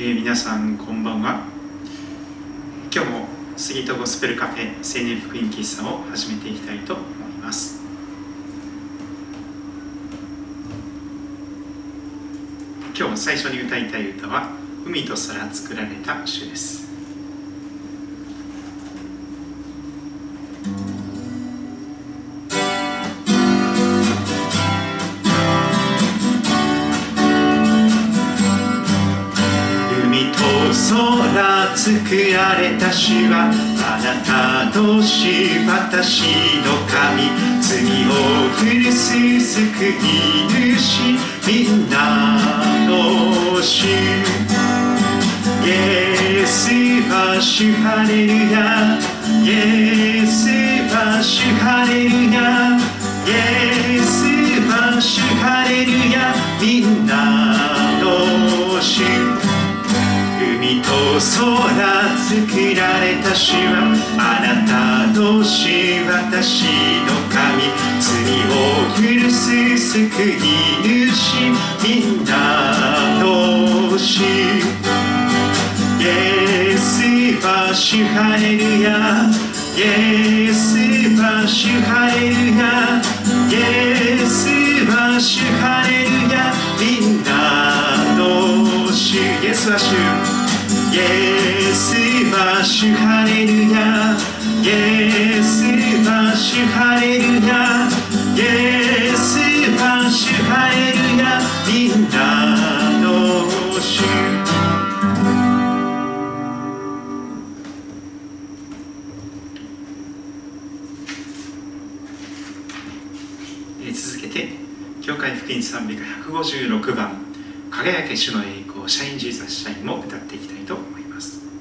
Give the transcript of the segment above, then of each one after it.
えー、皆さんこんばんは。今日も杉戸ゴスペルカフェ青年福音喫茶を始めていきたいと思います。今日最初に歌いたい歌は「海と空作られた主」です。作られた主はあなたとし私の神罪を許す救い主みんなの主イエスは主ハレルヤ。イエスは主ハレルヤ。イエスは主ハレルヤ。みんなの主海と空作られた主はあなたとし私の神罪を許す救い主みんなの主イエスは主ハレルヤ。イエスは主ハレルヤ。イエスは主ハレルヤ。みんなの主イエスは主。イエスは主ハレルヤイエスは主ハレルヤイエスは主ハレルヤみんなの主続けて教会福音賛美歌156番「輝け主の栄光 Shine Jesus Shine」も歌っていきたいと思います。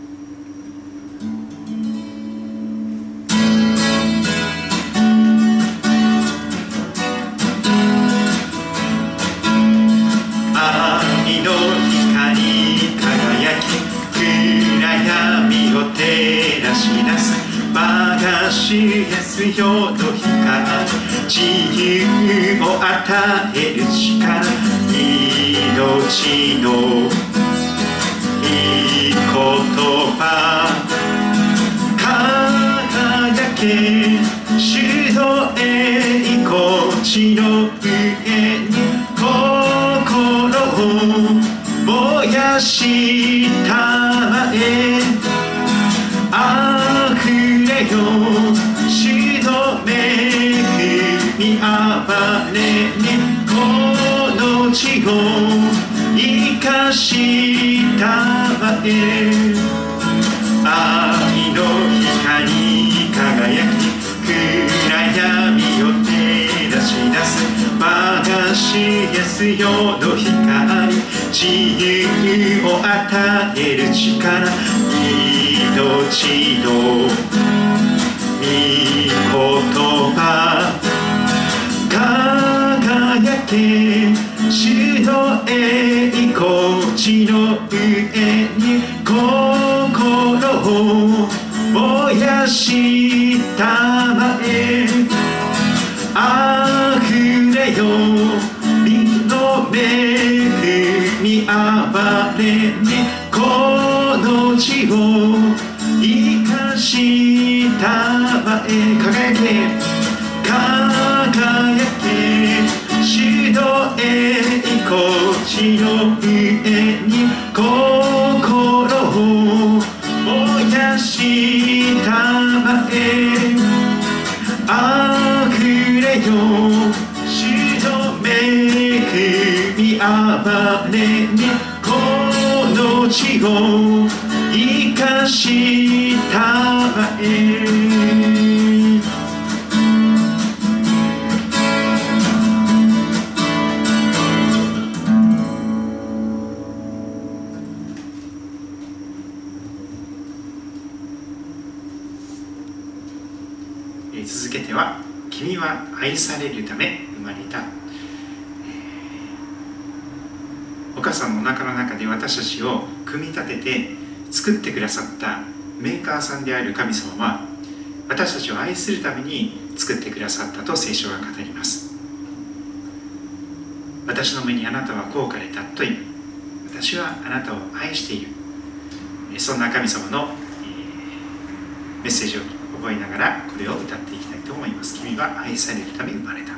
しやすよ。の光自由を与える力命のしたまえ輝け輝け主の栄光地の上に心を燃やしたまえあふれよ主の恵みあれにこの地を生かしたまえ君は愛されるため生まれた。お母さんのお腹の中で私たちを組み立てて作ってくださった。メーカーさんである神様は私たちを愛するために作ってくださったと聖書が語ります。私の目にあなたは高かれたと言う。私はあなたを愛している。そんな神様のえ、メッセージを覚えながらこれを歌っていきたいと思います。君は愛されるため生まれた。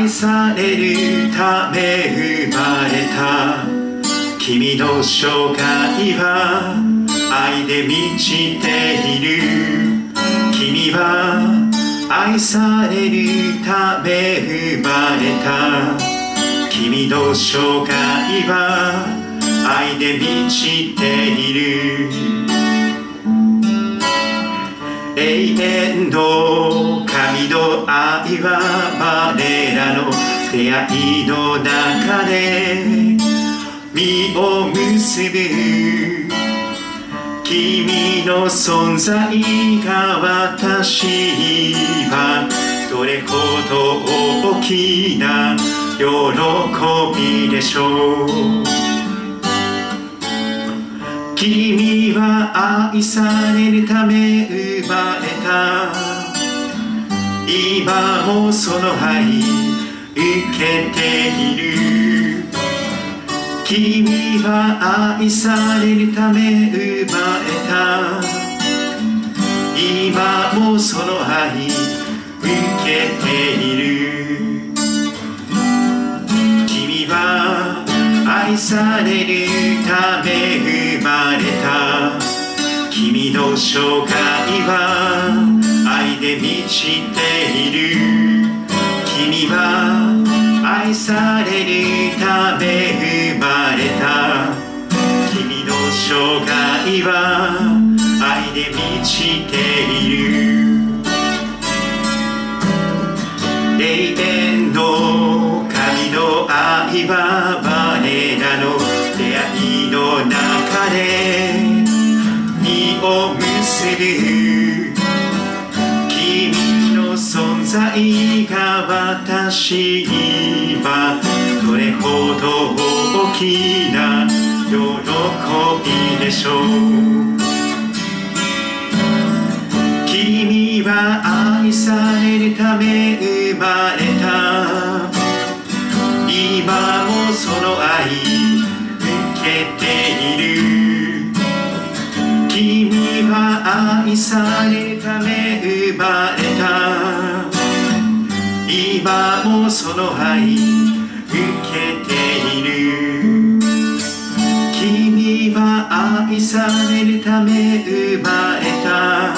愛されるため生まれた。君の生涯は愛で満ちている。君は愛されるため生まれた。君の生涯は愛で満ちている。永遠の神の愛は我らの出会いの中で実を結ぶ君の存在が私はどれほど大きな喜びでしょう。君は愛されるため生まれた。今もその愛受けている。君は愛されるため生まれた。今もその愛受けている。愛されるため生まれた。君の生涯は愛で満ちている。君は愛されるため生まれた。君の生涯は愛で満ちている。永遠の神の愛は結ぶ君の存在が私にはどれほど大きな喜びでしょう。君は愛されるため生まれた。今もその愛は愛されるため生まれた。今もその愛受けている。君は愛されるため生まれた。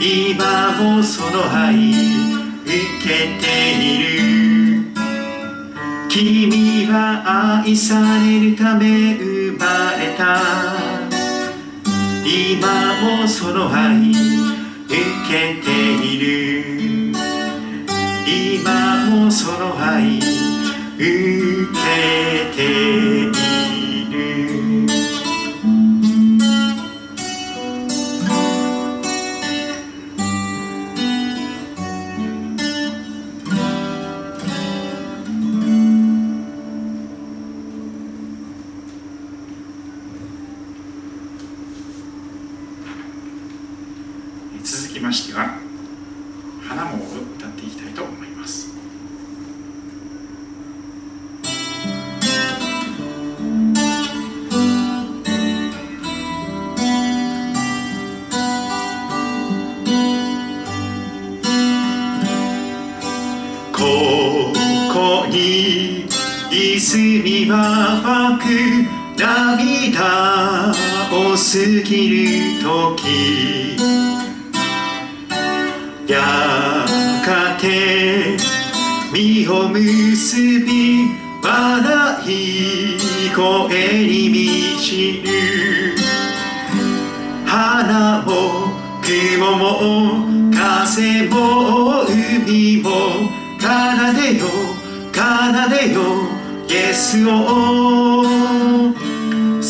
今もその愛受けている。君は愛されるため生まれた。今もその愛受けている。今もその愛受けている。涙を過ぎる時。やがて実を結び笑い声に満ちる花も雲も風も海も奏でよ奏でよイエスを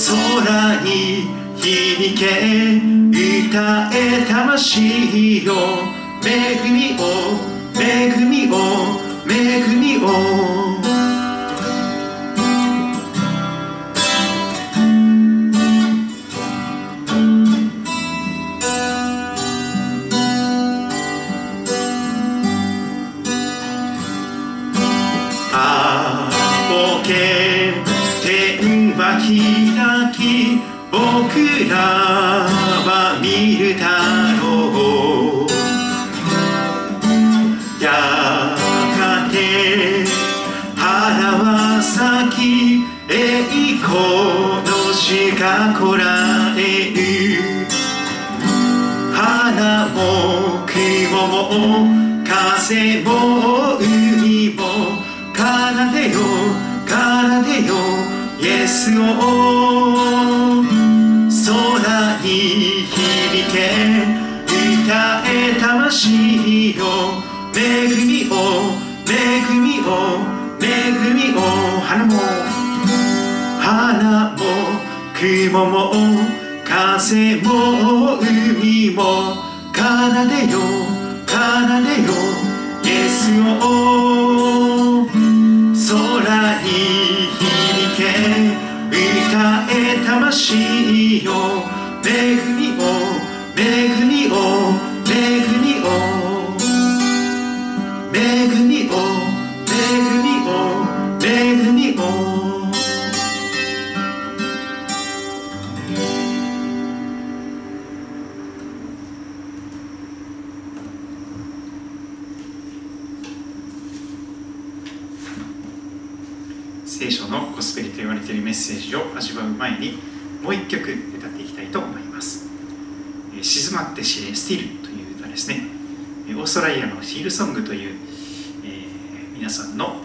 空に響け歌え魂よ。恵みを恵みを恵みを。恵みを恵みを恵みを聖書のコスペリと言われているメッセージを味わう前にもう一曲歌っていきたいと思います。静まって死ね、スティールという歌ですね。オーストラリアのヒールソングという、えー、皆さんの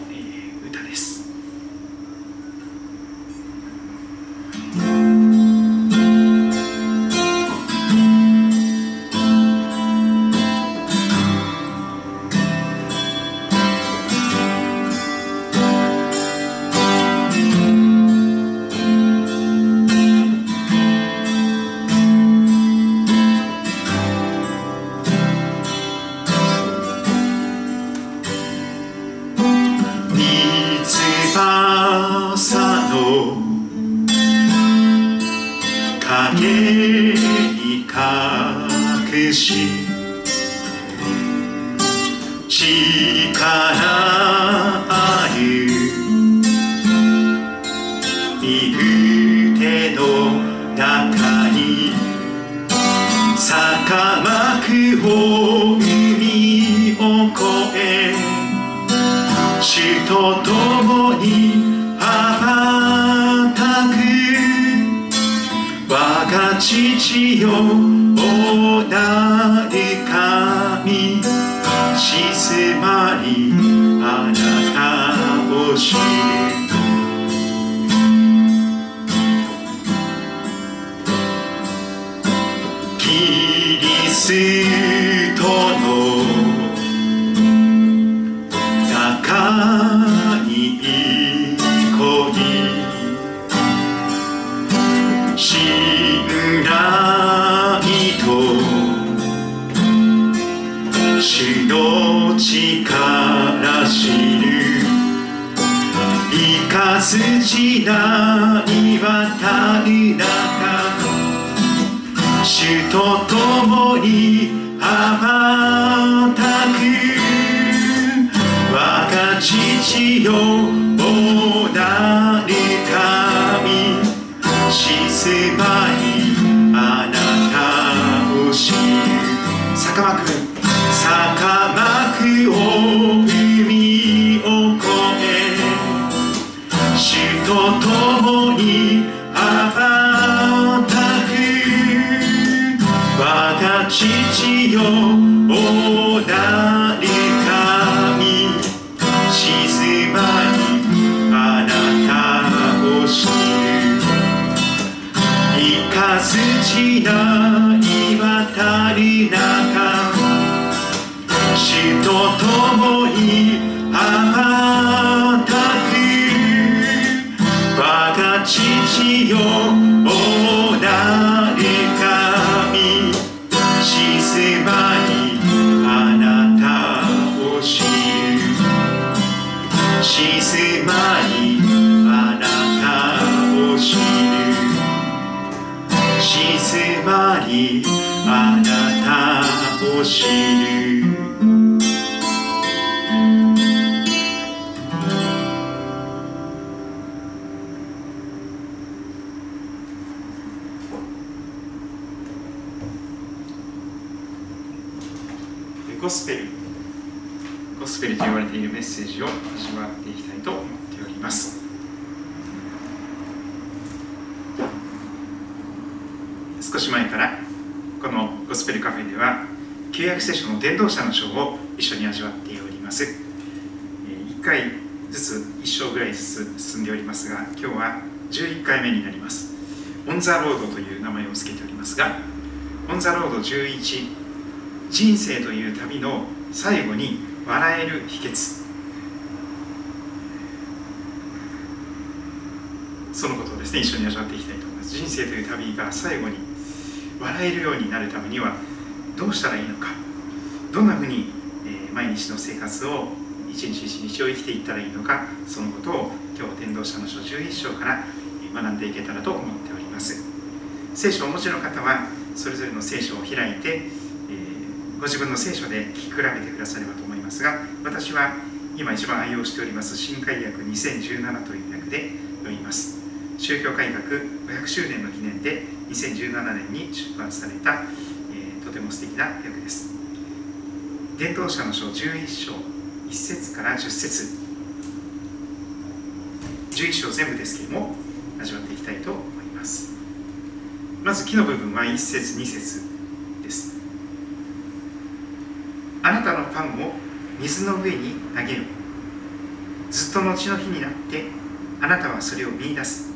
リストの高い恋信頼と死の力知るいかすジな Don't ゴスペル。ゴスペルと言われているメッセージを味わっていきたいと思っております。少し前からこのゴスペルカフェでは旧約聖書の伝道者の書を一緒に味わっております。1回ずつ1章ぐらいずつ進んでおりますが今日は11回目になります。 On the Road という名前を付けておりますがOn the Road 11人生という旅の最後に笑える秘訣。そのことをですね一緒に味わっていきたいと思います。人生という旅が最後に笑えるようになるためにはどうしたらいいのか。どんなふうに、え毎日の生活を一日一日を生きていったらいいのか。そのことを今日伝道者の書11章から学んでいけたらと思っております。聖書をお持ちの方はそれぞれの聖書を開いて、ご自分の聖書で聞き比べてくださればと思いますが私は今一番愛用しております新海訳2017という訳で読みます。宗教改革500周年の記念で2017年に出版された、えー、とても素敵な訳です。伝道者の書11章1節から10節。11章全部ですけれども味わっていきたいと思います。まず木の部分は1節2節ですあなたのパンを水の上に投げよずっと後の日になってあなたはそれを見出す。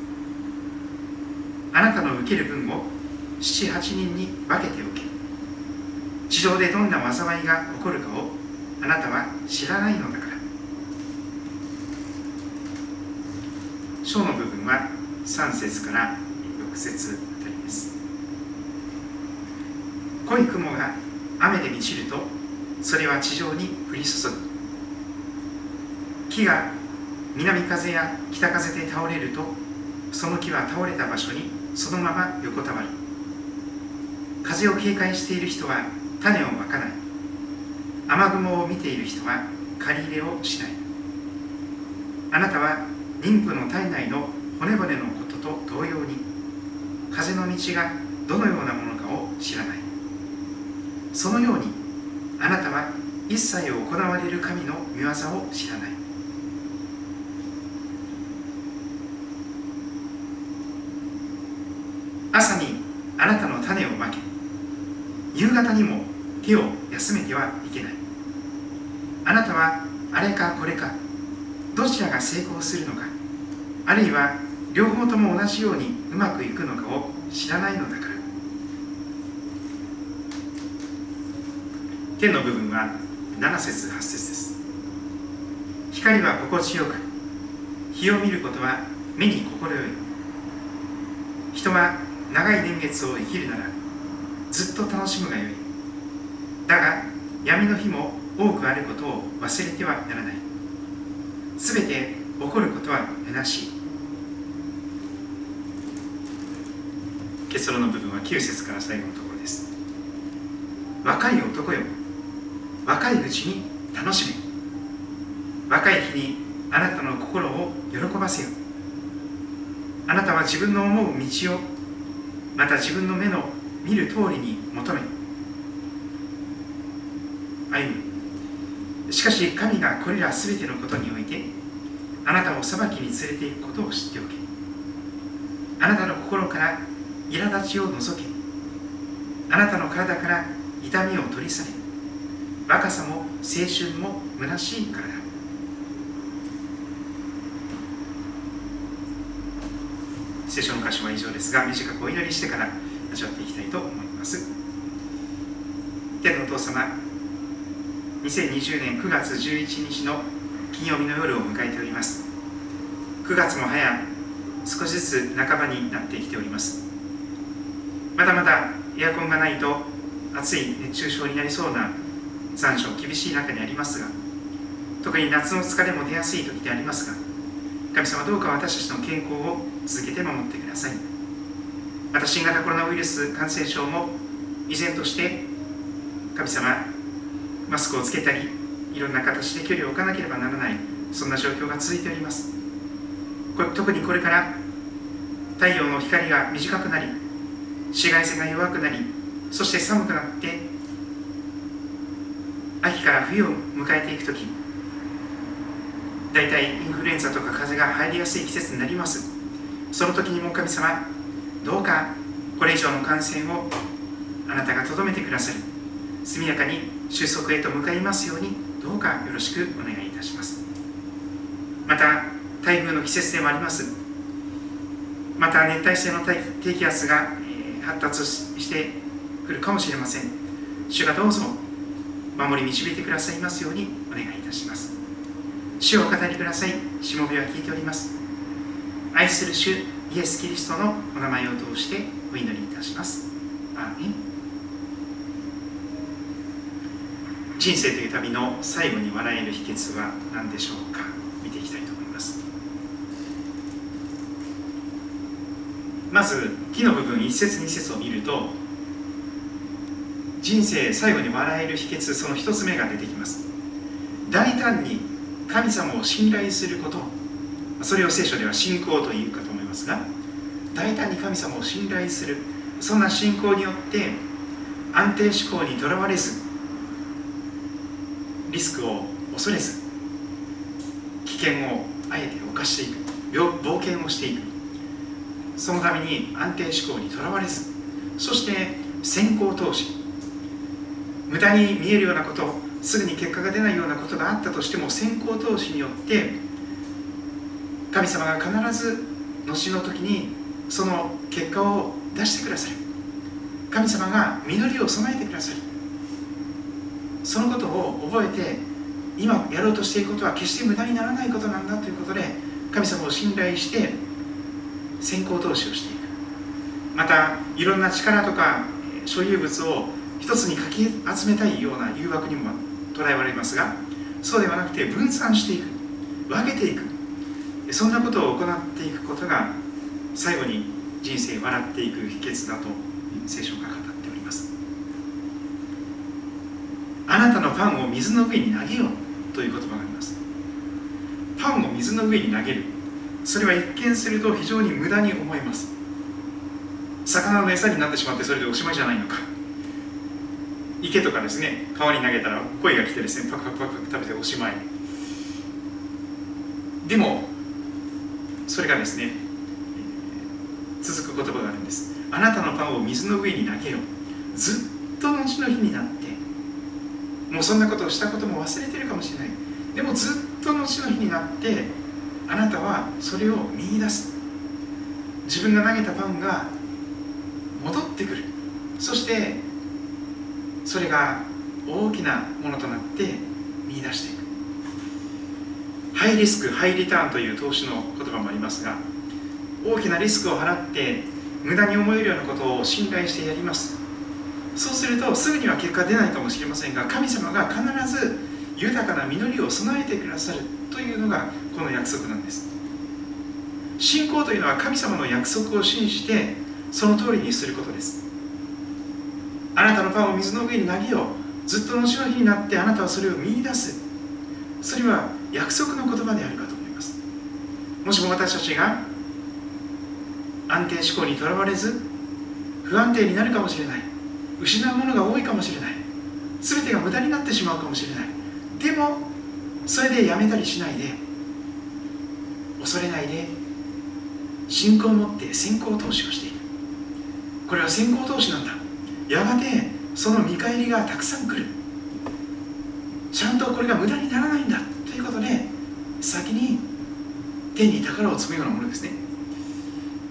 あなたの受ける分を78人に分けておけ。地上でどんな災いが起こるかをあなたは知らないのだから。章の部分は3節から6節あたりです。濃い雲が雨で満ちるとそれは地上に降り注ぐ。木が南風や北風で倒れるとその木は倒れた場所にそのまま横たわる。風を警戒している人は種をまかない。雨雲を見ている人は借り入れをしない。あなたは妊婦の体内の骨々のことと同様に風の道がどのようなものかを知らない。そのようにあなたは一切行われる神の御業を知らない。朝にあなたの種をまけ夕方にも手を休めてはいけない。あなたはあれかこれかどちらが成功するのかあるいは両方とも同じようにうまくいくのかを知らないのだから。天の部分は7節8節です。光は心地よく日を見ることは目に心よい。人は長い年月を生きるならずっと楽しむがよい。だが闇の日も多くあることを忘れてはならない。すべて起こることは虚しい。結論の部分は9節から最後のところです。若い男よ。若いうちに楽しめ。若い日にあなたの心を喜ばせよ。あなたは自分の思う道をまた自分の目の見る通りに求め。歩む。しかし神がこれら全てのことにおいてあなたを裁きに連れて行くことを知っておけ。あなたの心から苛立ちを除け。あなたの体から痛みを取り去れ。若さも青春も虚しいからだ。聖書の箇所は以上ですが短くお祈りしてから味わっていきたいと思います。天のお父様2020年9月11日の金曜日の夜を迎えております。9月も早少しずつ半ばになってきております。まだまだエアコンがないと暑い熱中症になりそうな残暑厳しい中にありますが特に夏の疲れも出やすい時でありますが神様どうか私たちの健康を続けて守ってください。また新型コロナウイルス感染症も依然として神様マスクをつけたりいろんな形で距離を置かなければならないそんな状況が続いております。特にこれから太陽の光が短くなり紫外線が弱くなりそして寒くなって秋から冬を迎えていく時大体インフルエンザとか風邪が入りやすい季節になります。その時にも神様どうかこれ以上の感染をあなたがとどめてくださる。速やかに収束へと向かいますようにどうかよろしくお願いいたします。また台風の季節でもあります。また熱帯性の低気圧が発達してくるかもしれません。主がどうぞ守り導いてくださいますようにお願いいたします。主をお語りください。しもべは聞いております。愛する主イエス・キリストのお名前を通してお祈りいたします。アーメン。人生という旅の最後に笑える秘訣は何でしょうか？見ていきたいと思います。まず木の部分一節二節を見ると人生最後に笑える秘訣その一つ目が出てきます。大胆に神様を信頼すること。それを聖書では信仰というかと思いますが大胆に神様を信頼する。そんな信仰によって安定志向にとらわれずリスクを恐れず危険をあえて犯していく。冒険をしていく。そのために安定志向にとらわれずそして先行投資。無駄に見えるようなことすぐに結果が出ないようなことがあったとしても先行投資によって神様が必ず後の時にその結果を出してくださる。神様が実りを備えてくださる。そのことを覚えて今やろうとしていることは決して無駄にならないことなんだということで神様を信頼して先行投資をしていく。またいろんな力とか所有物を一つにかき集めたいような誘惑にも捉えられますがそうではなくて分散していく分けていく。そんなことを行っていくことが最後に人生笑っていく秘訣だと聖書が語っております。あなたのパンを水の上に投げようという言葉があります。パンを水の上に投げる。それは一見すると非常に無駄に思えます。魚の餌になってしまってそれでおしまいじゃないのか。池とかですね川に投げたら鯉が来てですねパクパクパクパク食べておしまい。でもそれがですね続く言葉があるんです。あなたのパンを水の上に投げよずっと後の日になって。もうそんなことをしたことも忘れてるかもしれない。でもずっと後の日になってあなたはそれを見いだす。自分が投げたパンが戻ってくる。そしてそれが大きなものとなって見出していく。ハイリスクハイリターンという投資の言葉もありますが大きなリスクを払って無駄に思えるようなことを信頼してやります。そうするとすぐには結果出ないかもしれませんが神様が必ず豊かな実りを備えてくださるというのがこの約束なんです。信仰というのは神様の約束を信じてその通りにすることです。あなたのパンを水の上に投げよう。ずっと後の日になってあなたはそれを見出す。それは約束の言葉であるかと思います。もしも私たちが安定志向にとらわれず不安定になるかもしれない。失うものが多いかもしれない。全てが無駄になってしまうかもしれない。でもそれでやめたりしないで。恐れないで。信仰を持って先行投資をしていくこれは先行投資なんだ。やがてその見返りがたくさん来る。ちゃんとこれが無駄にならないんだということで先に天に宝を積むようなものですね。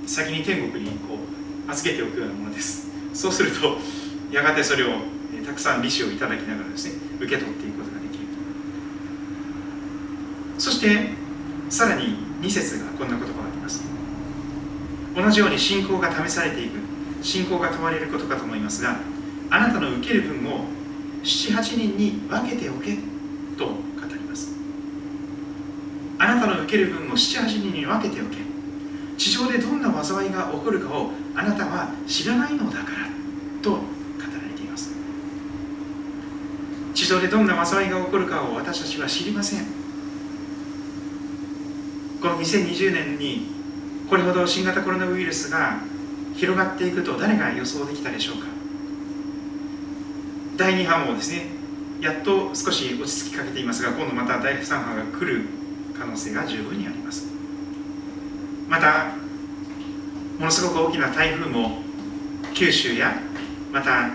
先に天国にこう預けておくようなものです。そうするとやがてそれをたくさん利子をいただきながらですね受け取っていくことができる。そしてさらに2節がこんな言葉があります。同じように信仰が試されていく。信仰が問われることかと思いますがあなたの受ける分を78人に分けておけと語ります。あなたの受ける分を78人に分けておけ。地上でどんな災いが起こるかをあなたは知らないのだからと語られています。地上でどんな災いが起こるかを私たちは知りません。この2020年にこれほど新型コロナウイルスが広がっていくと誰が予想できたでしょうか？第2波もですねやっと少し落ち着きかけていますが今度また第3波が来る可能性が十分にあります。またものすごく大きな台風も九州やまた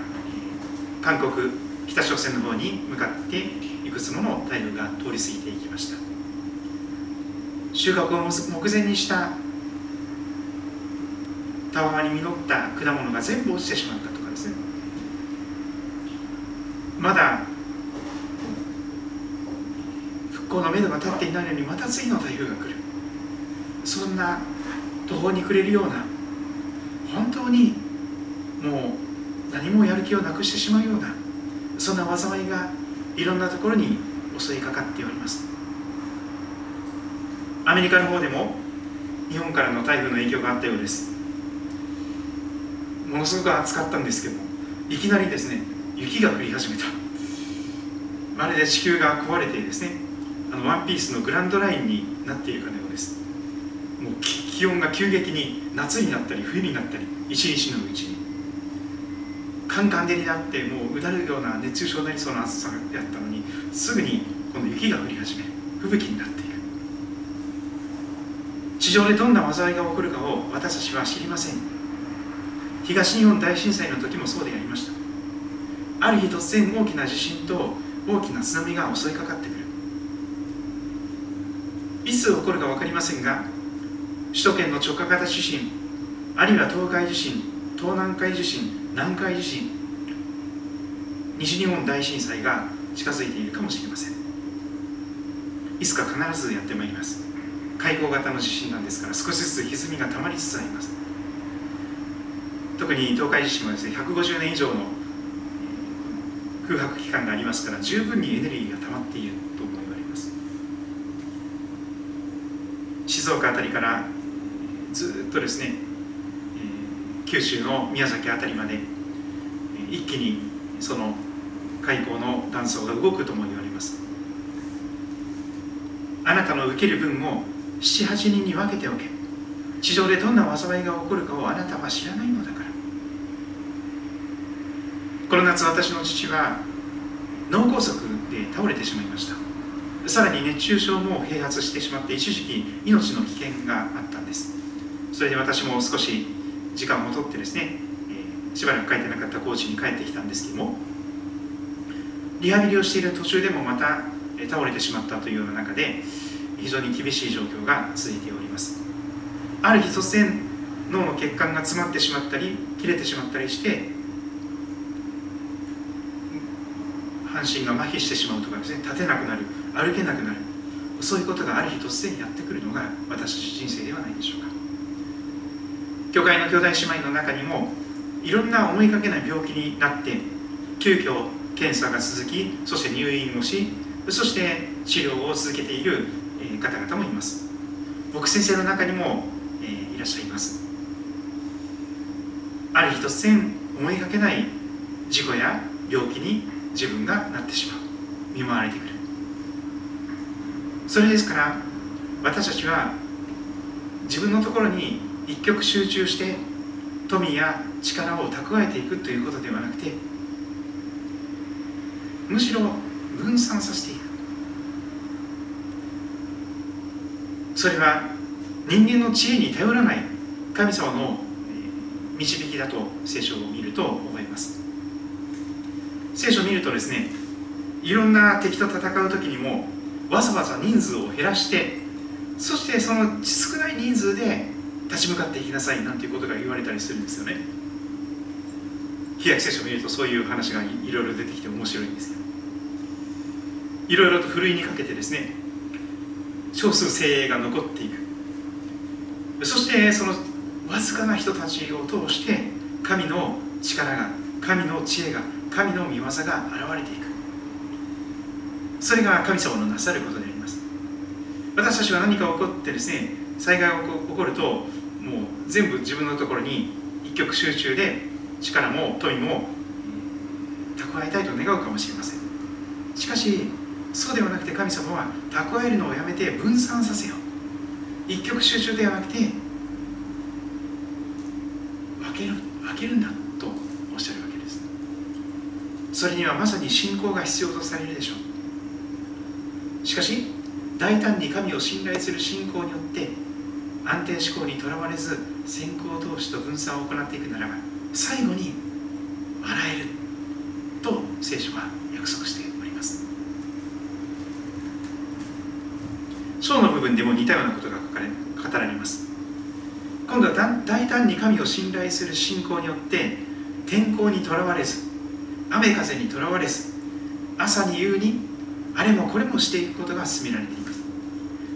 韓国北朝鮮の方に向かっていくつもの台風が通り過ぎていきました。収穫を目前にしたたわまに実った果物が全部落ちてしまったとかですね。まだ復興のめどが立っていないのにまた次の台風が来る。そんな途方に暮れるような本当にもう何もやる気をなくしてしまうようなそんな災いがいろんなところに襲いかかっております。アメリカの方でも日本からの台風の影響があったようです。ものすごく暑かったんですけどいきなりですね雪が降り始めた。まるで地球が壊れてですねあのワンピースのグランドラインになっているかのようです。もう気温が急激に夏になったり冬になったり一日のうちに。カンカン照になってもううだるような熱中症になりそうな暑さやったのにすぐにこの雪が降り始め吹雪になっている。地上でどんな災いが起こるかを私たちは知りません。東日本大震災の時もそうでありました。ある日突然大きな地震と大きな津波が襲いかかってくる。いつ起こるか分かりませんが首都圏の直下型地震あるいは東海地震東南海地震南海地震西日本大震災が近づいているかもしれません。いつか必ずやってまいります。海溝型の地震なんですから少しずつ歪みがたまりつつあります。特に東海地震はですね150年以上の空白期間がありますから十分にエネルギーが溜まっていると思われます。静岡辺りからずっとですね、九州の宮崎辺りまで、一気にその海溝の断層が動くとも言われます。あなたの受ける分を78人に分けておけ。地上でどんな災いが起こるかをあなたは知らないの。だからこの夏私の父は脳梗塞で倒れてしまいました。さらに熱中症も併発してしまって一時期命の危険があったんです。それで私も少し時間を取ってですね、えー、しばらく帰ってなかった高知に帰ってきたんですけどもリハビリをしている途中でもまた倒れてしまったというような中で非常に厳しい状況が続いております。ある日突然脳の血管が詰まってしまったり切れてしまったりして半身が麻痺してしまうとかですね立てなくなる歩けなくなる。そういうことがある日突然やってくるのが私たち人生ではないでしょうか。教会の兄弟姉妹の中にもいろんな思いかけない病気になって急遽検査が続きそして入院をしそして治療を続けている方々もいます。僕先生の中にも、えー、いらっしゃいます。ある日突然思いがけない事故や病気に自分がなってしまう。見舞われてくる。それですから私たちは自分のところに一極集中して富や力を蓄えていくということではなくてむしろ分散させていく。それは人間の知恵に頼らない神様の導きだと聖書を見ると思聖書を見るとですねいろんな敵と戦う時にもわざわざ人数を減らしてそしてその少ない人数で立ち向かっていきなさいなんていうことが言われたりするんですよね。旧約聖書を見るとそういう話がいろいろ出てきて面白いんですけどいろいろとふるいにかけてですね少数精鋭が残っていく。そしてそのわずかな人たちを通して神の力が神の知恵が神の御業が現れていく。それが神様のなさることであります。私たちは何か起こってですね災害が起こるともう全部自分のところに一極集中で力も富も蓄えたいと願うかもしれません。しかしそうではなくて神様は蓄えるのをやめて分散させよう。一極集中ではなくて分ける分けるんだとおっしゃるわけですそれにはまさに信仰が必要とされるでしょう。しかし大胆に神を信頼する信仰によって安定思考にとらわれず先行投資と分散を行っていくならば最後に笑えると聖書は約束しております。章の部分でも似たようなことが書かれ語られます。今度は大胆に神を信頼する信仰によって天候にとらわれず雨風にとらわれず朝に夕にあれもこれもしていくことが進められています。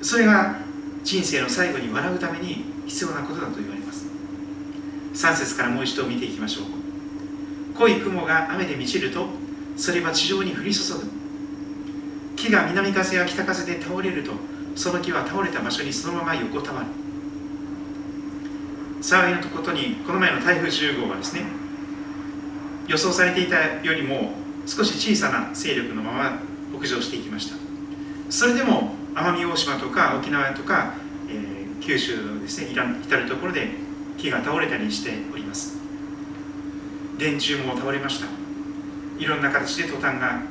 それが人生の最後に笑うために必要なことだと言われます。3節からもう一度見ていきましょう。濃い雲が雨で満ちるとそれは地上に降り注ぐ。木が南風や北風で倒れるとその木は倒れた場所にそのまま横たわる。幸いのことにこの前の台風10号はですね予想されていたよりも少し小さな勢力のまま北上していきました。それでも奄美大島とか沖縄とか、えー、九州のですね至る所で木が倒れたりしております。電柱も倒れました。いろんな形でトタンが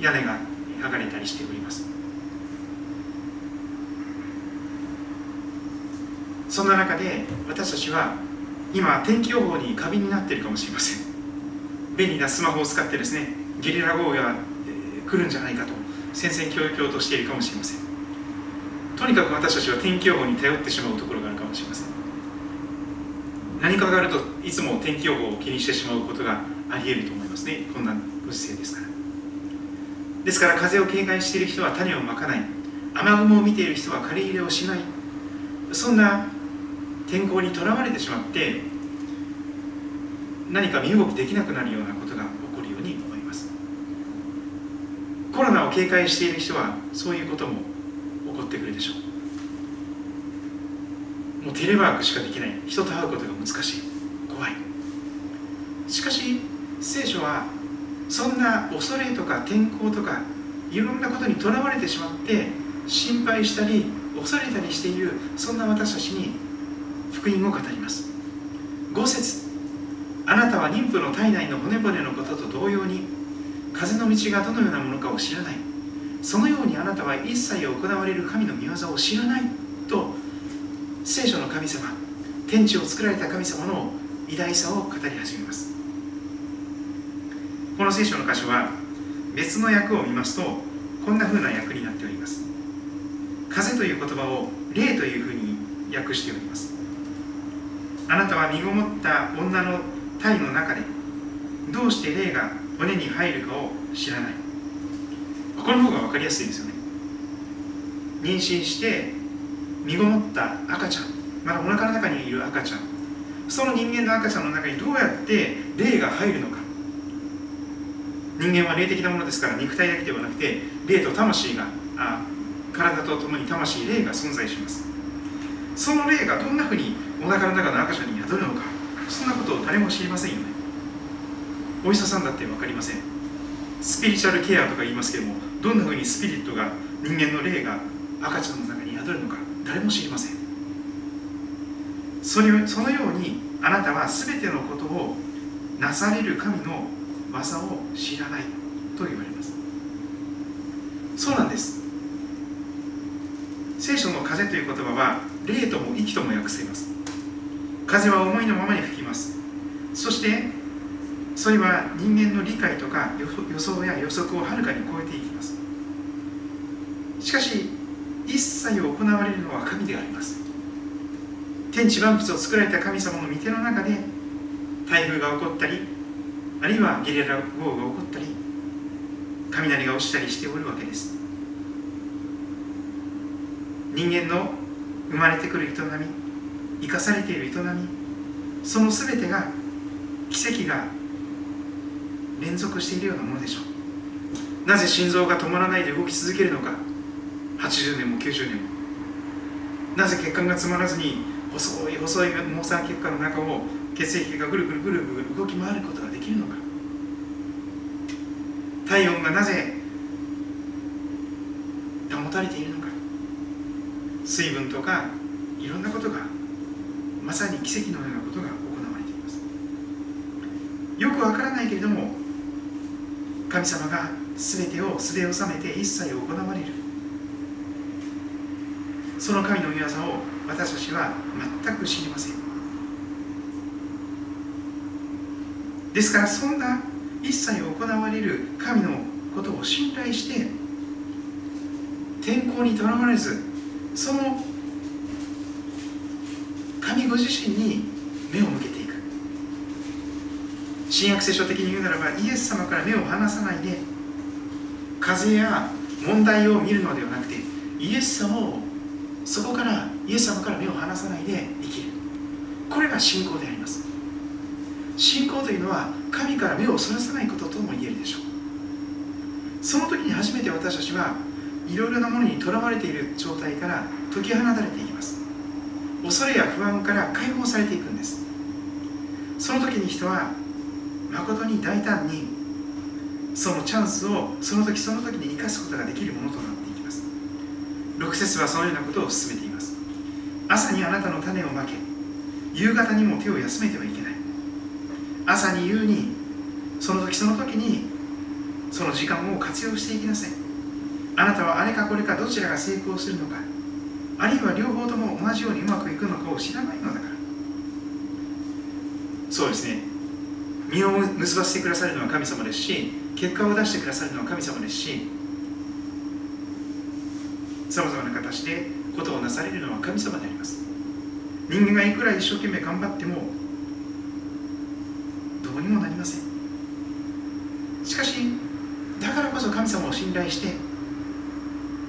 屋根が剥がれたりしております。そんな中で私たちは今天気予報に過敏になっているかもしれません。便利なスマホを使ってですねゲリラ豪雨が、え、来るんじゃないかと戦々恐々としているかもしれません。とにかく私たちは天気予報に頼ってしまうところがあるかもしれません。何かがあるといつも天気予報を気にしてしまうことがありえると思いますね。こんなご時世ですから。ですから風を警戒している人は種をまかない。雨雲を見ている人は借り入れをしない。そんな天候にとらわれてしまって何か身動きできなくなるようなことが起こるように思います。コロナを警戒している人はそういうことも起こってくるでしょう。もうテレワークしかできない。人と会うことが難しい。怖い。しかし聖書はそんな恐れとか天候とかいろんなことにとらわれてしまって心配したり恐れたりしているそんな私たちに福音を語ります。5節。あなたは妊婦の体内の骨骨のことと同様に風の道がどのようなものかを知らない。そのようにあなたは一切行われる神の御業を知らない。と聖書の神様天地を作られた神様の偉大さを語り始めます。この聖書の箇所は別の訳を見ますとこんな風な訳になっております。風という言葉を霊というふうに訳しております。あなたは身ごもった女の体の中でどうして霊が骨に入るかを知らない。この方が分かりやすいですよね。妊娠して身ごもった赤ちゃんまだお腹の中にいる赤ちゃん。その人間の赤ちゃんの中にどうやって霊が入るのか。人間は霊的なものですから肉体だけではなくて霊と魂があ体とともに魂霊が存在します。その霊がどんなふうにお腹の中の赤ちゃんに宿るのか。そんなことを誰も知りませんよね。お医者さんだって分かりません。スピリチュアルケアとか言いますけどもどんなふうにスピリットが人間の霊が赤ちゃんの中に宿るのか誰も知りません。それそのようにあなたは全てのことをなされる神の技を知らないと言われます。そうなんです。聖書の風という言葉は霊とも息とも訳せます。風は思いのままに吹きます。そしてそれは人間の理解とか予想や予測をはるかに超えていきます。しかし一切行われるのは神であります。天地万物を作られた神様の御手の中で台風が起こったりあるいはゲリラ豪雨が起こったり雷が落ちたりしておるわけです。人間の生まれてくる営み生かされている営みその全てが奇跡が連続しているようなものでしょう。なぜ心臓が止まらないで動き続けるのか。80年も90年も。なぜ血管が詰まらずに細い細い毛細血管の中を血液がぐるぐるぐるぐる動き回ることができるのか。体温がなぜ保たれているのか。水分とかいろんなことがまさに奇跡のようなことが行われています。よくわからないけれども神様が全てをすべ収めて一切行われる。その神の御業を私たちは全く知りません。ですからそんな一切行われる神のことを信頼して天候にとらわれずそのご自身に目を向けていく。新約聖書的に言うならばイエス様から目を離さないで風や問題を見るのではなくてイエス様をそこからイエス様から目を離さないで生きる。これが信仰であります。信仰というのは神から目をそらさないこととも言えるでしょう。その時に初めて私たちはいろいろなものにとらわれている状態から解き放たれていきます。恐れや不安から解放されていくんです。その時に人は誠に大胆にそのチャンスをその時その時に生かすことができるものとなっていきます。6節はそのようなことを進めています。朝にあなたの種をまけ夕方にも手を休めてはいけない。朝に夕にその時その時にその時間を活用していきなさい。あなたはあれかこれかどちらが成功するのか。あるいは両方とも同じようにうまくいくのかを知らないのだから。そうですね。実を結ばせてくださるのは神様ですし結果を出してくださるのは神様ですしさまざまな形でことをなされるのは神様であります。人間がいくら一生懸命頑張ってもどうにもなりません。しかしだからこそ神様を信頼して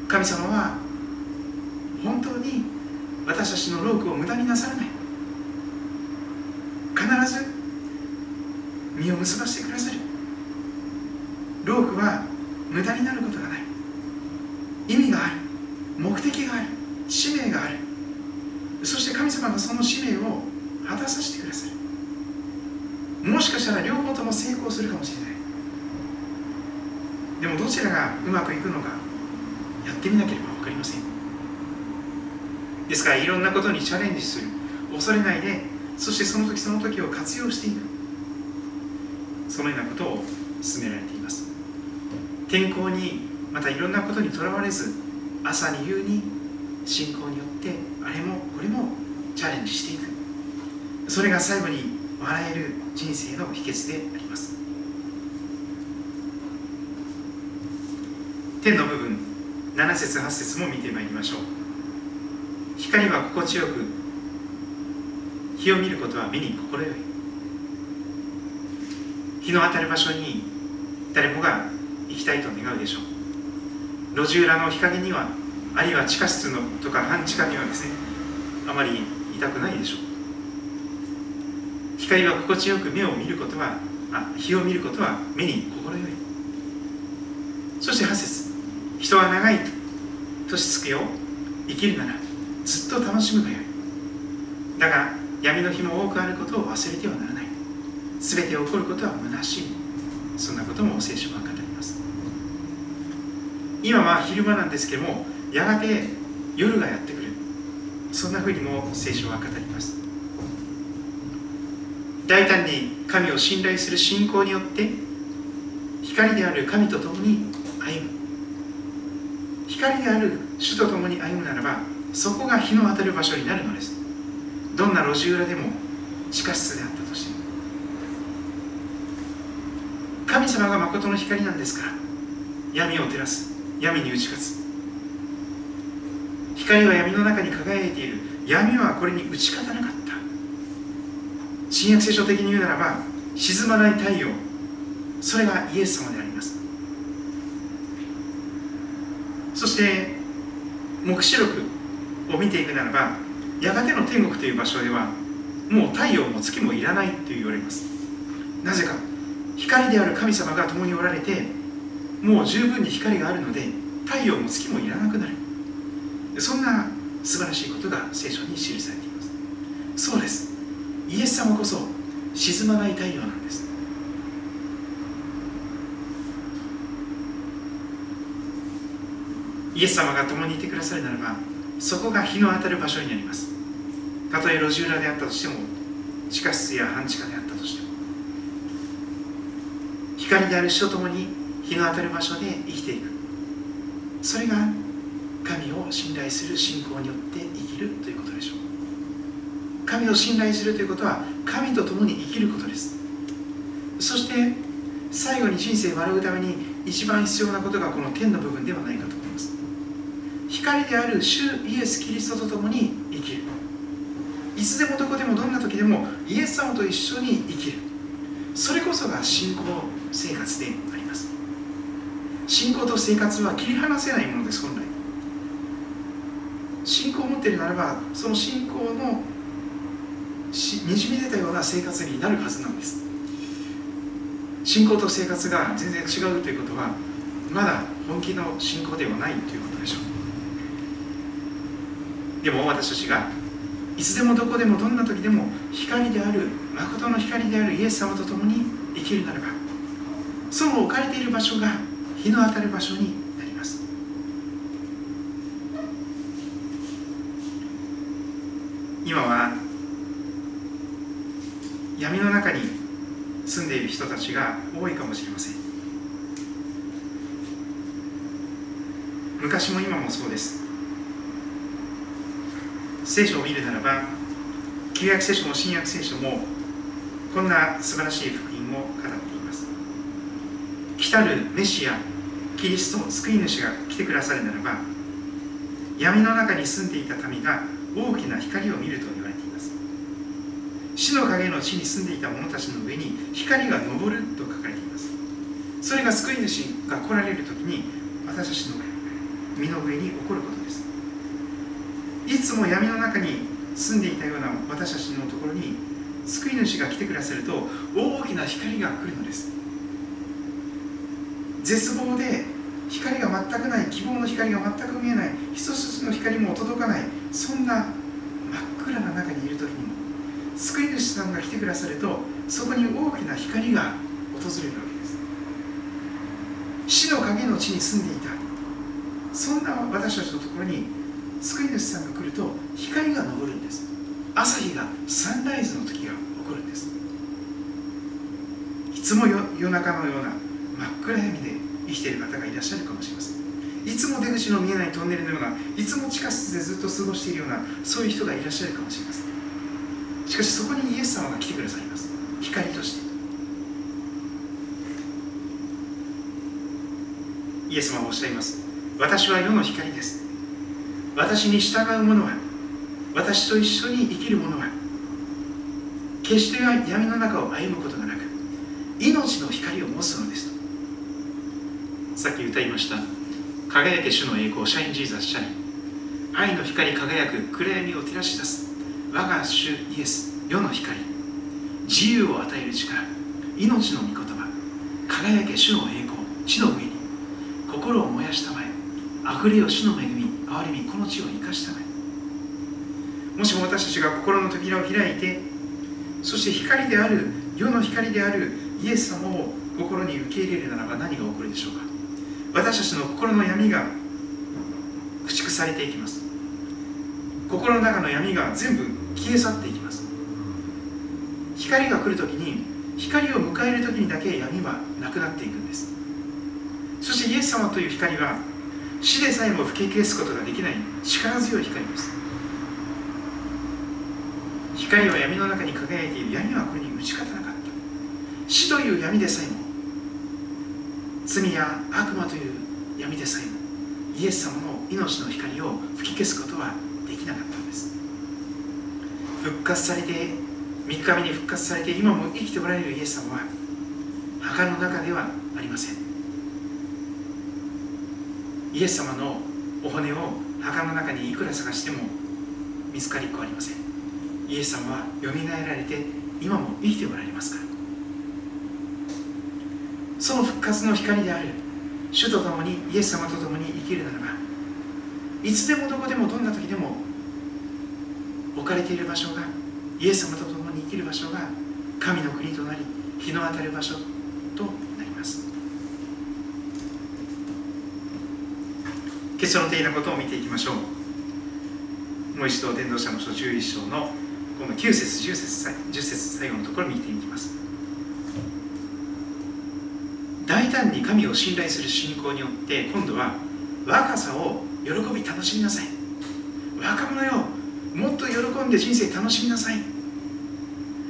神様は私たちの労苦を無駄になさらない必ず実を結ばせてくださる労苦は無駄になることがない意味がある目的がある使命があるそして神様がその使命を果たさせてくださるもしかしたら両方とも成功するかもしれないでもどちらがうまくいくのかやってみなければ分かりませんですからいろんなことにチャレンジする。恐れないでそしてその時その時を活用していく。そのようなことを進められています。天候にまたいろんなことにとらわれず朝に夕に信仰によってあれもこれもチャレンジしていく。それが最後に笑える人生の秘訣であります。天の部分7節8節も見てまいりましょう。光は心地よく日を見ることは目に心よい日の当たる場所に誰もが行きたいと願うでしょう。路地裏の日陰にはあるいは地下室のとか半地下にはですねあまりいたくないでしょう。光は心地よく目を見ることはあ日を見ることは目に心よいそして8節人は長い年月を生きるならずっと楽しむがよ。いだが闇の日も多くあることを忘れてはならない。全て起こることは虚しい。そんなことも聖書は語ります。今は昼間なんですけどもやがて夜がやってくる。そんなふうにも聖書は語ります。大胆に神を信頼する信仰によって光である神と共に歩む。光である主と共に歩むならばそこが日の当たる場所になるのです。どんな路地裏でも地下室であったとして。神様が誠の光なんですから闇を照らす闇に打ち勝つ。光は闇の中に輝いている。闇はこれに打ち勝たなかった。新約聖書的に言うならば沈まない太陽。それがイエス様であります。そして黙示録を見ていくならばやがての天国という場所ではもう太陽も月もいらないと言われます。なぜか光である神様が共におられてもう十分に光があるので太陽も月もいらなくなる。そんな素晴らしいことが聖書に記されています。そうです。イエス様こそ沈まない太陽なんです。イエス様が共にいてくださるならばそこが日の当たる場所になります。たとえ路地裏であったとしても地下室や半地下であったとしても光である主と共に日の当たる場所で生きていく。それが神を信頼する信仰によって生きるということでしょう。神を信頼するということは神と共に生きることです。そして最後に人生を笑うために一番必要なことがこの天の部分ではないかと。光である主イエス・キリストと共に生きる。いつでもどこでもどんな時でもイエス様と一緒に生きる。それこそが信仰生活であります。信仰と生活は切り離せないものです本来。信仰を持っているならばその信仰のにじみ出たような生活になるはずなんです。信仰と生活が全然違うということはまだ本気の信仰ではないというでも私たちがいつでもどこでもどんな時でも光である誠の光であるイエス様と共に生きるならばその置かれている場所が日の当たる場所になります。今は闇の中に住んでいる人たちが多いかもしれません。昔も今もそうです。聖書を見るならば旧約聖書も新約聖書もこんな素晴らしい福音を語っています。来たるメシアキリストの救い主が来てくださるならば闇の中に住んでいた民が大きな光を見ると言われています。死の影の地に住んでいた者たちの上に光が昇ると書かれています。それが救い主が来られる時に私たちの身の上に起こること。いつも闇の中に住んでいたような私たちのところに救い主が来てくださると大きな光が来るのです。絶望で光が全くない希望の光が全く見えない一つの光も届かない。そんな真っ暗な中にいる時にも救い主さんが来てくださるとそこに大きな光が訪れるわけです。死の影の地に住んでいた。そんな私たちのところに救い主さんが来ると光が昇るんです。朝日がサンライズの時が起こるんです。いつも夜中のような真っ暗闇で生きている方がいらっしゃるかもしれません。いつも出口の見えないトンネルのようないつも地下室でずっと過ごしているようなそういう人がいらっしゃるかもしれません。しかしそこにイエス様が来てくださいます。光として。イエス様はおっしゃいます。私は世の光です。私に従う者は私と一緒に生きる者は決して闇の中を歩むことがなく命の光を持つのですさっき歌いました。輝け主の栄光 Shine Jesus Shine。愛の光輝く暗闇を照らし出す。我が主イエス世の光。自由を与える力。命の御言葉。輝け主の栄光。地の上に。心を燃やしたまえ。溢れよ主の恵み。憐れみこの地を生かしたまえもしも私たちが心の扉を開いてそして光である世の光であるイエス様を心に受け入れるならば何が起こるでしょうか。私たちの心の闇が駆逐されていきます。心の中の闇が全部消え去っていきます。光が来るときに光を迎えるときにだけ闇はなくなっていくんです。そしてイエス様という光は死でさえも吹き消すことができない力強い光です。光は闇の中に輝いている闇はこれに打ち勝たなかった。死という闇でさえも罪や悪魔という闇でさえもイエス様の命の光を吹き消すことはできなかったんです。復活されて3日目に復活されて今も生きておられるイエス様は墓の中ではありません。イエス様のお骨を墓の中にいくら探しても見つかりっこありません。イエス様はよみがえられて今も生きておられますから。その復活の光である。主と共にイエス様と共に生きるならばいつでもどこでもどんな時でも置かれている場所がイエス様と共に生きる場所が神の国となり日の当たる場所となります結論的なことを見ていきましょう。もう一度伝道者の書11章のこの9節10節10節最後のところを見ていきます。大胆に神を信頼する信仰によって今度は若さを喜び楽しみなさい。若者よもっと喜んで人生楽しみなさい。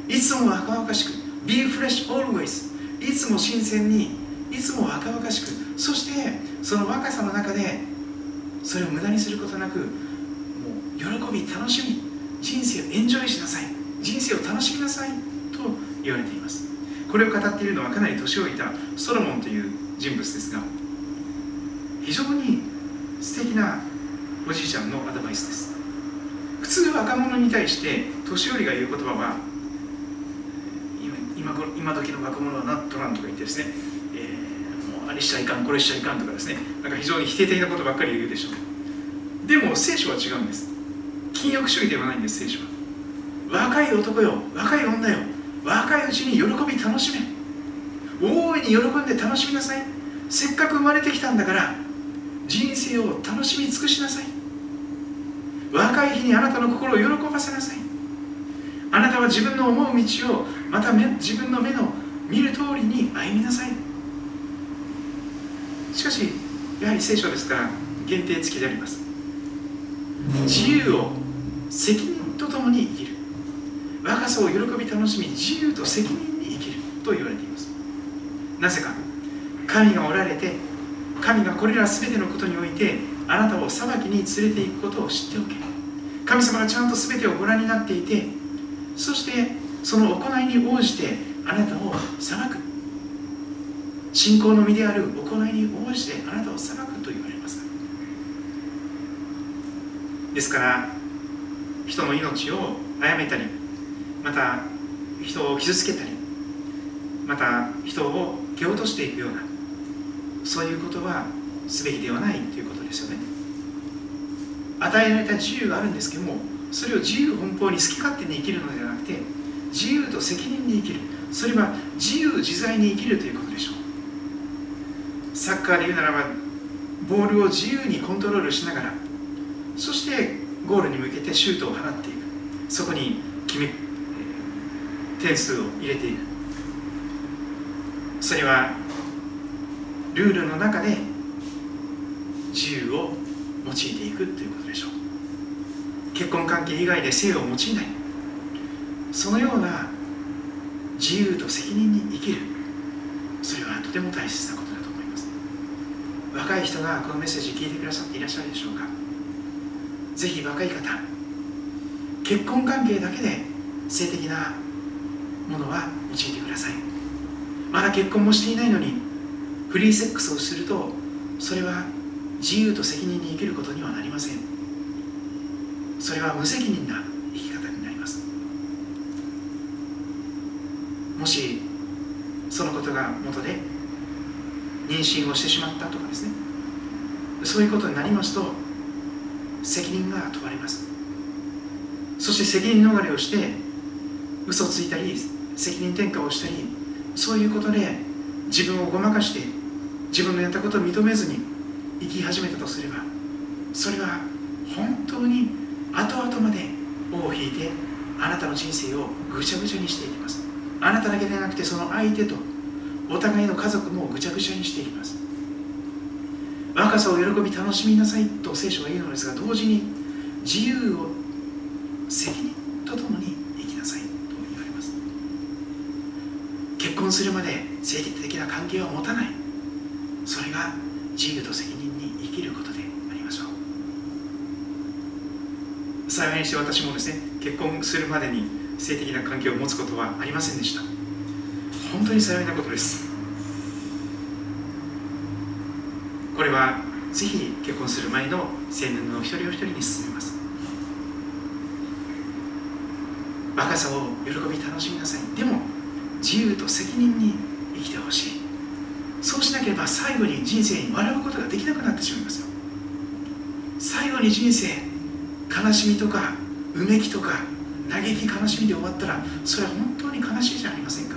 いつも若々しく Be fresh always いつも新鮮にいつも若々しく。そしてその若さの中でそれを無駄にすることなくもう喜び楽しみ人生をエンジョイしなさい人生を楽しみなさいと言われています。これを語っているのはかなり年老いたソロモンという人物ですが非常に素敵なおじいちゃんのアドバイスです。普通若者に対して年寄りが言う言葉は今今今時の若者はなっとらんとか言ってですね、れしちゃいかんこれしちゃいかんとかですね。なんか非常に否定的なことばっかり言うでしょうでも聖書は違うんです。禁欲主義ではないんです聖書は。若い男よ若い女よ。若いうちに喜び楽しめ。大いに喜んで楽しみなさい。せっかく生まれてきたんだから人生を楽しみ尽くしなさい。若い日にあなたの心を喜ばせなさい。あなたは自分の思う道をまた自分の目の見る通りに歩みなさい。しかしやはり聖書ですから限定付きであります。自由を責任とともに生きる。若さを喜び楽しみ自由と責任に生きると言われています。なぜか神がおられて神がこれら全てのことにおいてあなたを裁きに連れて行くことを知っておけ。神様がちゃんと全てをご覧になっていてそしてその行いに応じてあなたを裁く。信仰の身である行いに応じてあなたを裁くと言われます。ですから人の命を殺めたりまた人を傷つけたりまた人を蹴落としていくようなそういうことはすべきではないということですよね。与えられた自由があるんですけどもそれを自由奔放に好き勝手に生きるのではなくて自由と責任に生きる。それは自由自在に生きるということでしょう。サッカーで言うならばボールを自由にコントロールしながらそしてゴールに向けてシュートを放っていく。そこに決め点数を入れていく。それはルールの中で自由を用いていくということでしょう。結婚関係以外で性を用いない。そのような自由と責任に生きる。それはとても大切なこと。若い人がこのメッセージ聞いてくださっていらっしゃるでしょうか？ぜひ若い方結婚関係だけで性的なものは用いてください。まだ結婚もしていないのにフリーセックスをするとそれは自由と責任に生きることにはなりません。それは無責任な生き方になります。もしそのことが元で妊娠をしてしまったとかですね。そういうことになりますと責任が問われます。そして責任逃れをして嘘をついたり責任転嫁をしたりそういうことで自分をごまかして自分のやったことを認めずに生き始めたとすればそれは本当に後々まで尾を引いてあなたの人生をぐちゃぐちゃにしていきます。あなただけでなくてその相手とお互いの家族もぐちゃぐちゃにしていきます。若さを喜び楽しみなさいと聖書は言うのですが同時に自由を責任とともに生きなさいと言われます。結婚するまで性的な関係を持たない。それが自由と責任に生きることでありましょう。幸いにして私もですね結婚するまでに性的な関係を持つことはありませんでした。本当に幸いなことです。これはぜひ結婚する前の青年の一人お一人に進めます。若さを喜び楽しみなさい。でも自由と責任に生きてほしい。そうしなければ最後に人生に笑うことができなくなってしまいますよ。最後に人生悲しみとかうめきとか嘆き悲しみで終わったらそれは本当に悲しいじゃありませんか。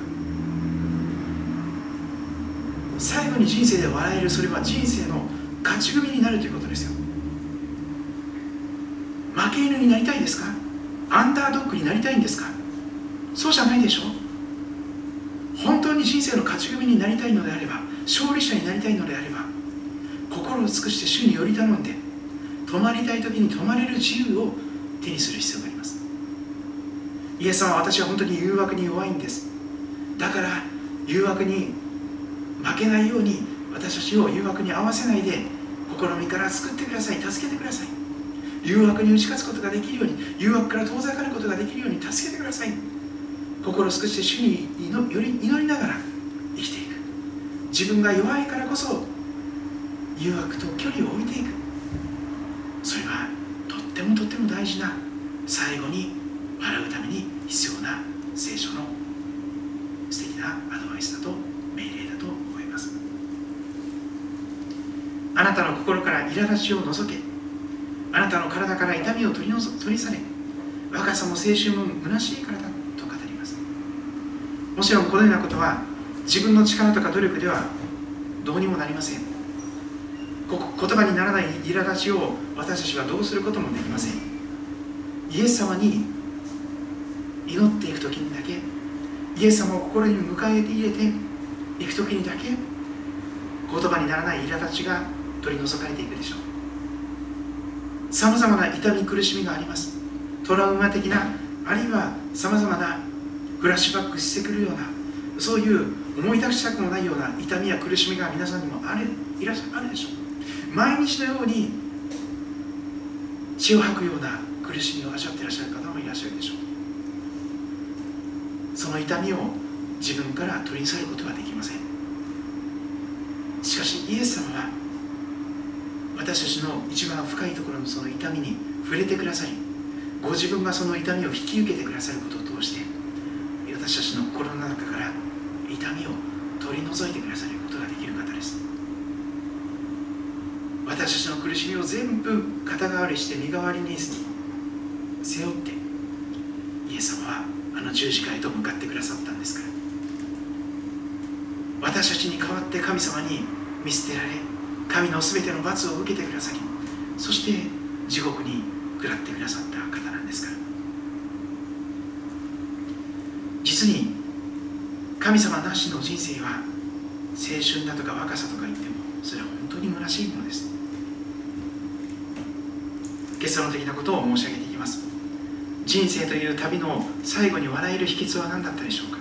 最後に人生で笑えるそれは人生の勝ち組になるということですよ。負け犬になりたいですか？アンダードッグになりたいんですか？そうじゃないでしょ？本当にに人生の勝ち組になりたいのであれば勝利者になりたいのであれば心を尽くして主により頼んで泊まりたい時に泊まれる自由を手にする必要があります。イエス様は私は本当に誘惑に弱いんです。だから誘惑に負けないように私たちを誘惑に合わせないで試みから救ってください助けてください。誘惑に打ち勝つことができるように誘惑から遠ざかることができるように助けてください。心を尽くして主により祈りながら生きていく。自分が弱いからこそ誘惑と距離を置いていく。それはとってもとっても大事な最後に笑うために必要な聖書の素敵なアドバイスだと命令だと思いますあなたの心から苛立ちを除け。あなたの体から痛みを取り除取り去れ若さも青春も虚しいからだと語ります。もちろんこのようなことは自分の力とか努力ではどうにもなりません。言葉にならない苛立ちを私たちはどうすることもできません。イエス様に祈っていく時にだけイエス様を心に迎え入れていく時にだけ言葉にならない苛立ちが取り除かれていくでしょう。さまざまな痛み苦しみがあります。トラウマ的なあるいはさまざまなフラッシュバックしてくるようなそういう思い出したくもないような痛みや苦しみが皆さんにもあるいらっしゃるでしょう。毎日のように血を吐くような苦しみを味わっていらっしゃる方もいらっしゃるでしょう。その痛みを自分から取り去ることはできません。しかしイエス様は私たちの一番深いところのその痛みに触れてくださりご自分がその痛みを引き受けてくださることを通して私たちの心の中から痛みを取り除いてくださることができる方です。私たちの苦しみを全部肩代わりして身代わりに背負ってイエス様はあの十字架へと向かってくださったんですから。私たちに代わって神様に見捨てられ神の全ての罰を受けてくださりそして地獄に下ってくださった方なんですから。実に神様なしの人生は青春だとか若さとか言ってもそれは本当に虚しいものです。結論的なことを申し上げていきます。人生という旅の最後に笑える秘訣は何だったでしょうか。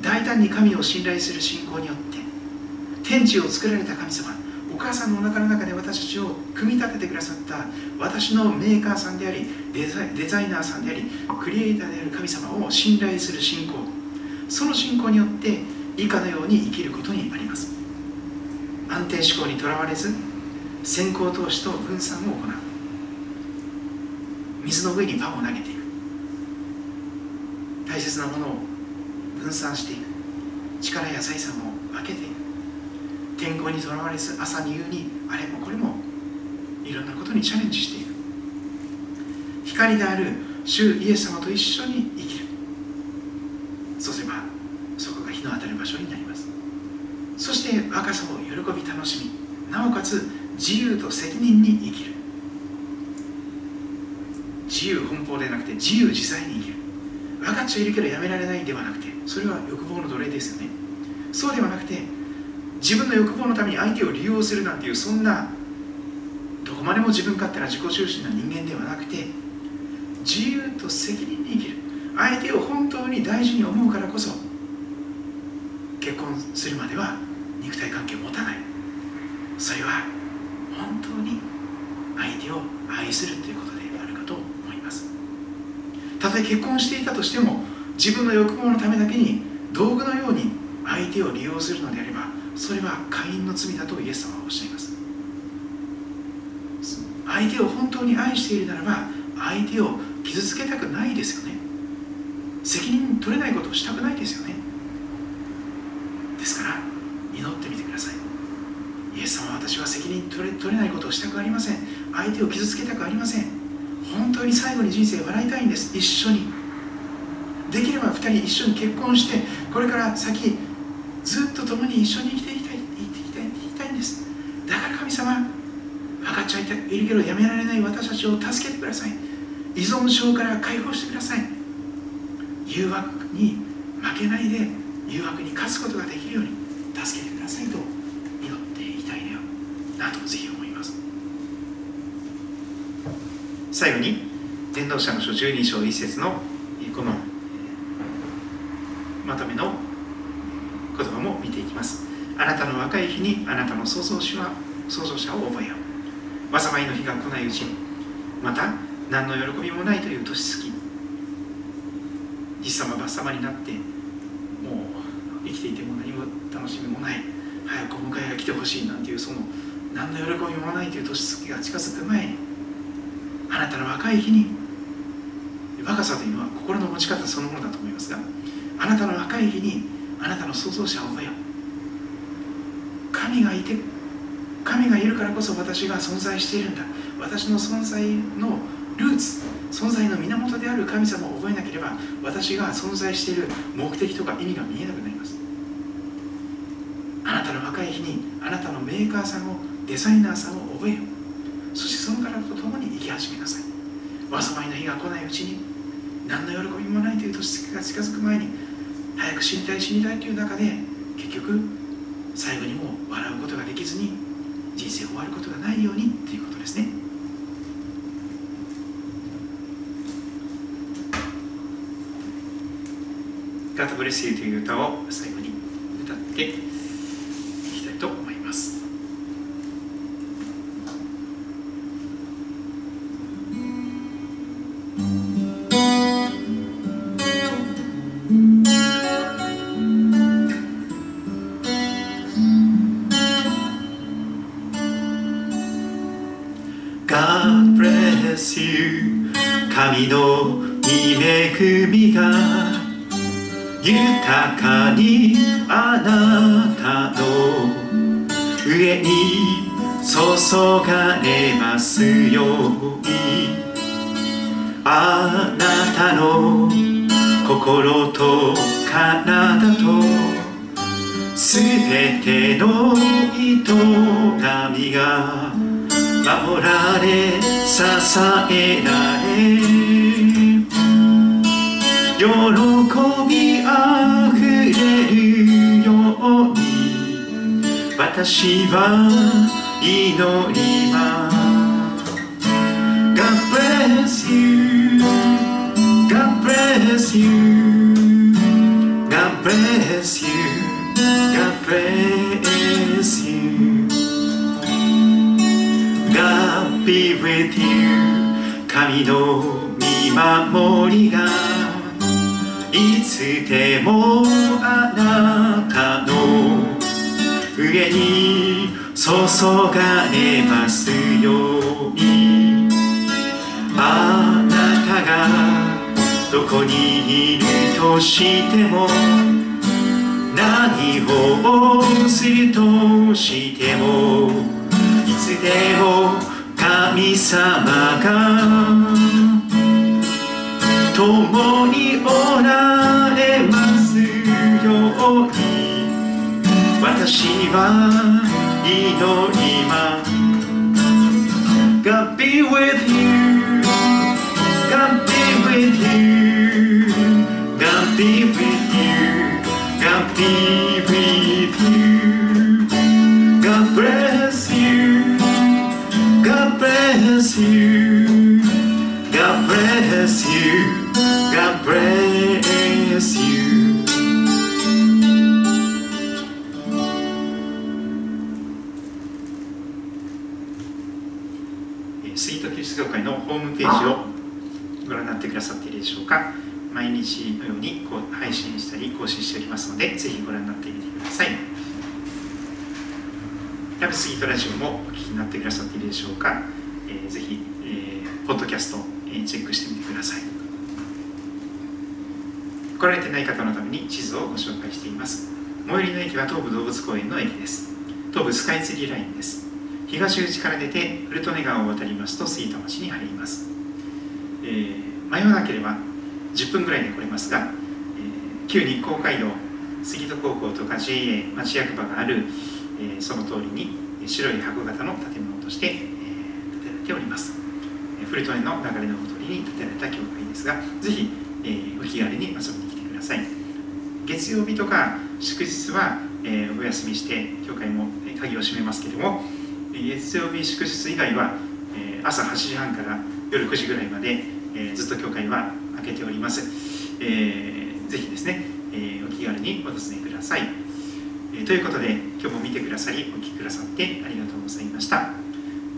大胆に神を信頼する信仰によって天地を作られた神様お母さんのお腹の中で私たちを組み立ててくださった私のメーカーさんでありデザデザイナーさんでありクリエイターである神様を信頼する信仰。その信仰によって以下のように生きることにあります。安定志向にとらわれず先行投資と分散を行う。水の上にパンを投げていく。大切なものを分散していく。力や財産を分けていく。天候にとらわれず朝に夕にあれもこれもいろんなことにチャレンジしていく光である主イエス様と一緒に生きる。そうすればそこが日の当たる場所になります。そして若さを喜び楽しみなおかつ自由と責任に生きる。自由奔放でなくて自由自在に生きる。分かっちゃいるけどやめられないではなくてそれは欲望の奴隷ですよね。そうではなくて自分の欲望のために相手を利用するなんていうそんなどこまでも自分勝手な自己中心な人間ではなくて自由と責任に生きる。相手を本当に大事に思うからこそ結婚するまでは肉体関係を持たない。それは本当に相手を愛するということであるかと思います。たとえ結婚していたとしても自分の欲望のためだけに道具のように相手を利用するのであればそれは会員の罪だとイエス様はおっしゃいます。相手を本当に愛しているならば相手を傷つけたくないですよね。責任取れないことをしたくないですよね。ですから祈ってみてください。イエス様は私は責任取れ取れないことをしたくありません。相手を傷つけたくありません。本当に最後に人生笑いたいんです。一緒に。できれば2人一緒に結婚してこれから先ずっと共に一緒に生きて様分かっちゃいるけどやめられない私たちを助けてください。依存症から解放してください。誘惑に負けないで誘惑に勝つことができるように助けてくださいと祈っていたいなとぜひ思います。最後に伝道者の書12章1節のこのまとめの言葉も見ていきます。あなたの若い日にあなたの創造主は創造者を覚えよう。災いの日が来ないうちにまた何の喜びもないという年月。じさまばさまになってもう生きていても何も楽しみもない早くお迎えが来てほしいなんていうその何の喜びもないという年月が近づく前にあなたの若い日に若さというのは心の持ち方そのものだと思いますがあなたの若い日にあなたの創造者を覚えよ神がいて神がいるからこそ私が存在しているんだ。私の存在のルーツ存在の源である神様を覚えなければ私が存在している目的とか意味が見えなくなります。あなたの若い日にあなたのメーカーさんをデザイナーさんを覚えよそしてその方と共に生き始めなさい。災いの日が来ないうちに何の喜びもないという年が近づく前に早く死にたい死にたいという中で結局最後にも笑うことができずに人生終わることがないようにということですね。God bless you という歌を最後に歌って。Bless you 神の恵みが豊かにあなたの上に注がれますように。あなたの心と体とすべての営みが守られ支えられ喜びあふれるように私は祈ります God bless you God bless you God bless you God bless you be with you. 神の見守りがいつでもあなたの上に注がれますように。あなたがどこにいるとしても何をするとしてもいつでも神様が共におられますように。私は祈ります。God be with you のでぜひご覧になってみてください。ラブスイートラジオもお聞きになってくださっているでしょうか、えー、ぜひ、えー、ポッドキャスト、えー、チェックしてみてください。来られてない方のために地図をご紹介しています。最寄りの駅は東武動物公園の駅です。東武スカイツリーラインです。東口から出て古利根川を渡りますと吹田町に入ります、えー、迷わなければ10分ぐらいで来れますが、えー、旧日光街道杉戸高校とか JA 町役場がある、えー、その通りに白い箱型の建物として、えー、建てられております、古利根の流れのほとりに建てられた教会ですがぜひ、えー、お気軽に遊びに来てください。月曜日とか祝日は、えーお休みして教会も鍵を閉めますけども月曜日祝日以外は、えー朝8時半から夜9時ぐらいまで、えーずっと教会は開けております、えーぜひですね、えーお気軽にお尋ねください、えーということで今日も見てくださりお聞きくださってありがとうございました。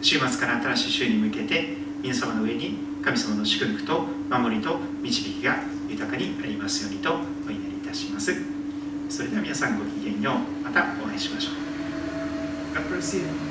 週末から新しい週に向けて皆様の上に神様の祝福と守りと導きが豊かにありますようにとお祈りいたします。それでは皆さんごきげんよう。またお会いしましょう。